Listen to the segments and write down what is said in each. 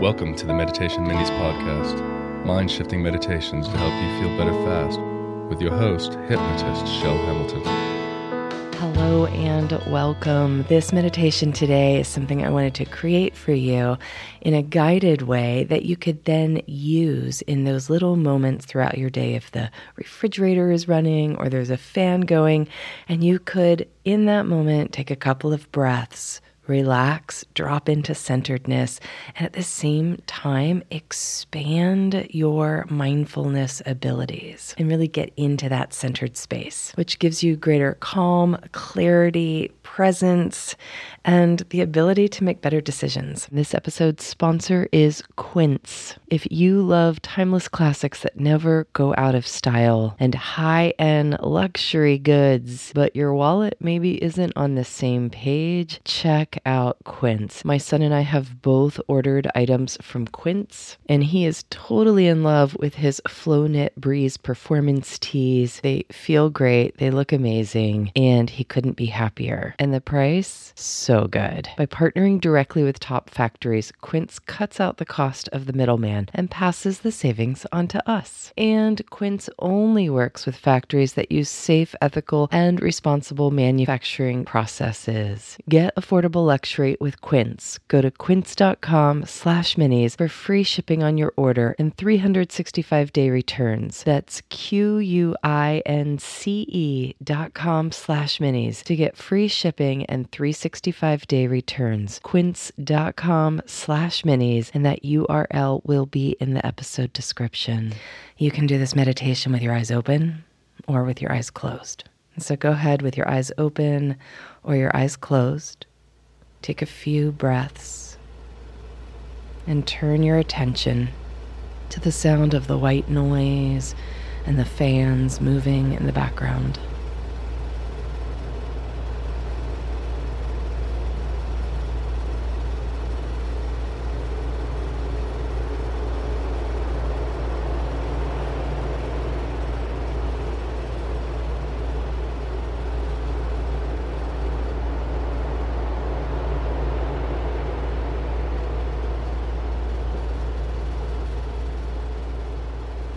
Welcome to the Meditation Minis podcast, mind shifting meditations to help you feel better fast, with your host, hypnotist Chel Hamilton. Hello and welcome. This meditation today is something I wanted to create for you in a guided way that you could then use in those little moments throughout your day if the refrigerator is running or there's a fan going, and you could, in that moment, take a couple of breaths relax, drop into centeredness, and at the same time, expand your mindfulness abilities and really get into that centered space, which gives you greater calm, clarity, presence, and the ability to make better decisions. This episode's sponsor is Quince. If you love timeless classics that never go out of style and high end luxury goods, but your wallet maybe isn't on the same page, check out Quince. My son and I have both ordered items from Quince, and he is totally in love with his Flow Knit Breeze performance tees. They feel great, they look amazing, and he couldn't be happier. And the price? So good. By partnering directly with top factories, Quince cuts out the cost of the middleman and passes the savings on to us. And Quince only works with factories that use safe, ethical, and responsible manufacturing processes. Get affordable luxury with Quince. Go to quince.com slash minis for free shipping on your order and 365 day returns. That's Q-U-I-N-C-E dot com slash minis to get free shipping and 365 day returns. Quince.com slash minis and that URL will be in the episode description. You can do this meditation with your eyes open or with your eyes closed. So go ahead with your eyes open or your eyes closed. Take a few breaths and turn your attention to the sound of the white noise and the fans moving in the background.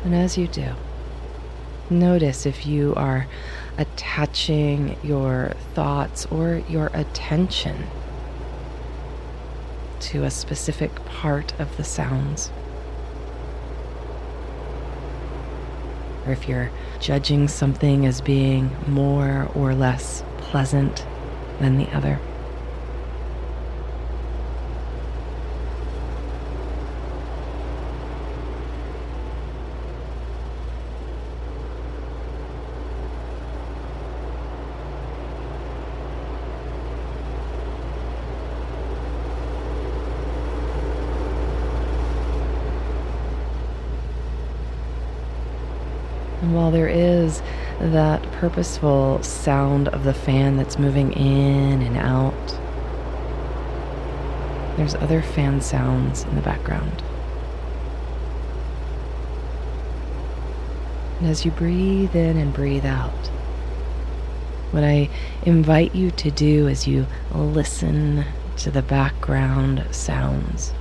And as you do, notice if you are attaching your thoughts or your attention to a specific part of the sounds. Or if you're judging something as being more or less pleasant than the other. And while there is that purposeful sound of the fan that's moving in and out, there's other fan sounds in the background. And as you breathe in and breathe out, what I invite you to do is you listen to the background sounds.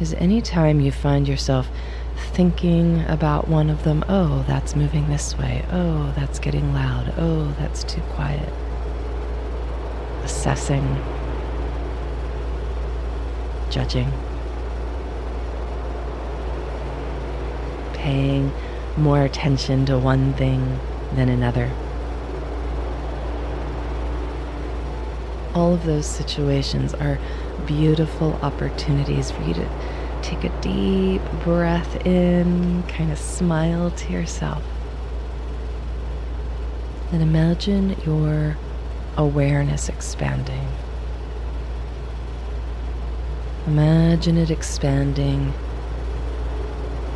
Is anytime you find yourself thinking about one of them, oh, that's moving this way, oh, that's getting loud, oh, that's too quiet. Assessing, judging, paying more attention to one thing than another. All of those situations are beautiful opportunities for you to take a deep breath in, kind of smile to yourself. And imagine your awareness expanding. Imagine it expanding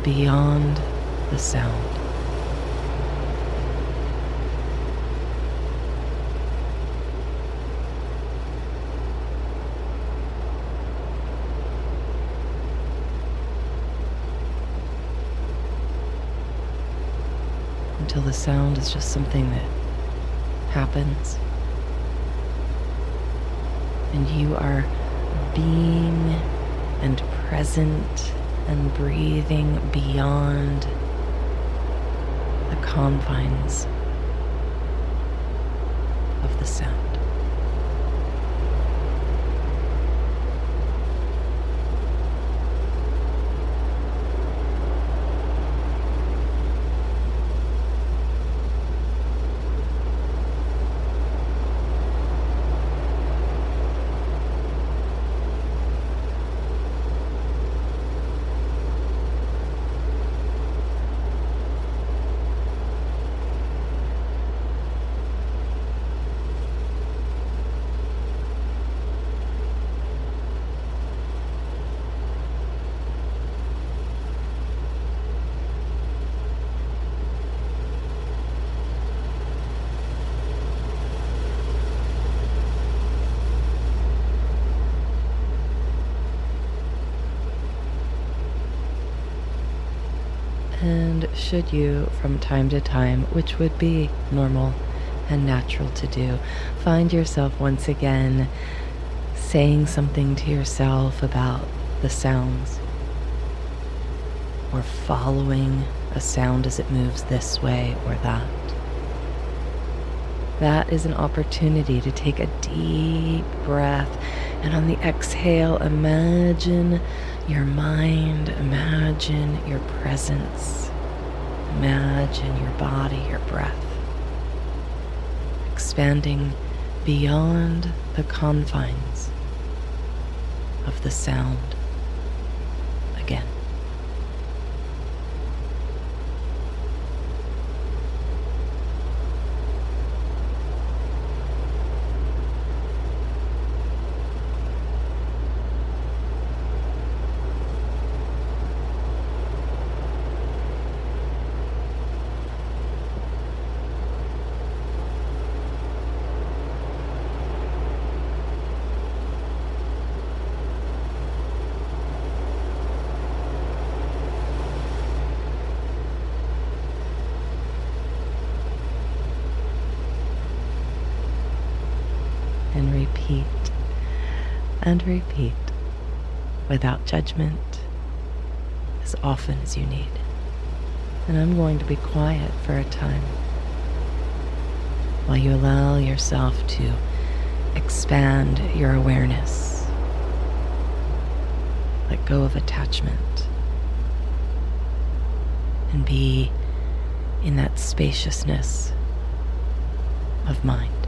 beyond the sound. Until the sound is just something that happens. And you are being and present and breathing beyond the confines of the sound. And should you, from time to time, which would be normal and natural to do, find yourself once again saying something to yourself about the sounds, or following a sound as it moves this way or that. That is an opportunity to take a deep breath and on the exhale, imagine your mind, imagine your presence, imagine your body, your breath, expanding beyond the confines of the sound again. and repeat and repeat without judgment as often as you need. And I'm going to be quiet for a time while you allow yourself to expand your awareness. Let go of attachment and be in that spaciousness of mind.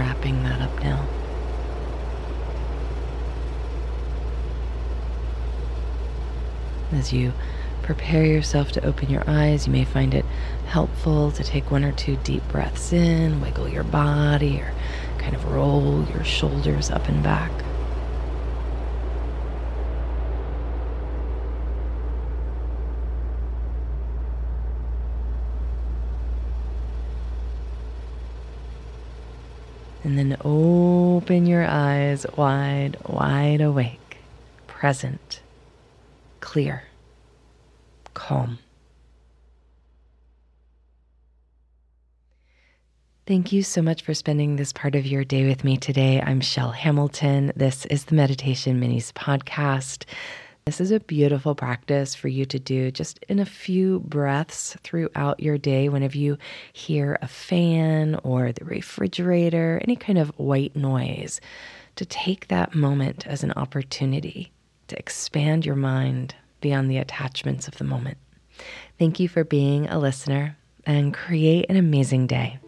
wrapping that up now. As you prepare yourself to open your eyes, you may find it helpful to take one or two deep breaths in, wiggle your body, or kind of roll your shoulders up and back. And then open your eyes wide, wide awake, present, clear, calm. Thank you so much for spending this part of your day with me today. I'm Chel Hamilton. This is the Meditation Minis podcast. This is a beautiful practice for you to do just in a few breaths throughout your day. Whenever you hear a fan or the refrigerator, any kind of white noise, to take that moment as an opportunity to expand your mind beyond the attachments of the moment. Thank you for being a listener and create an amazing day.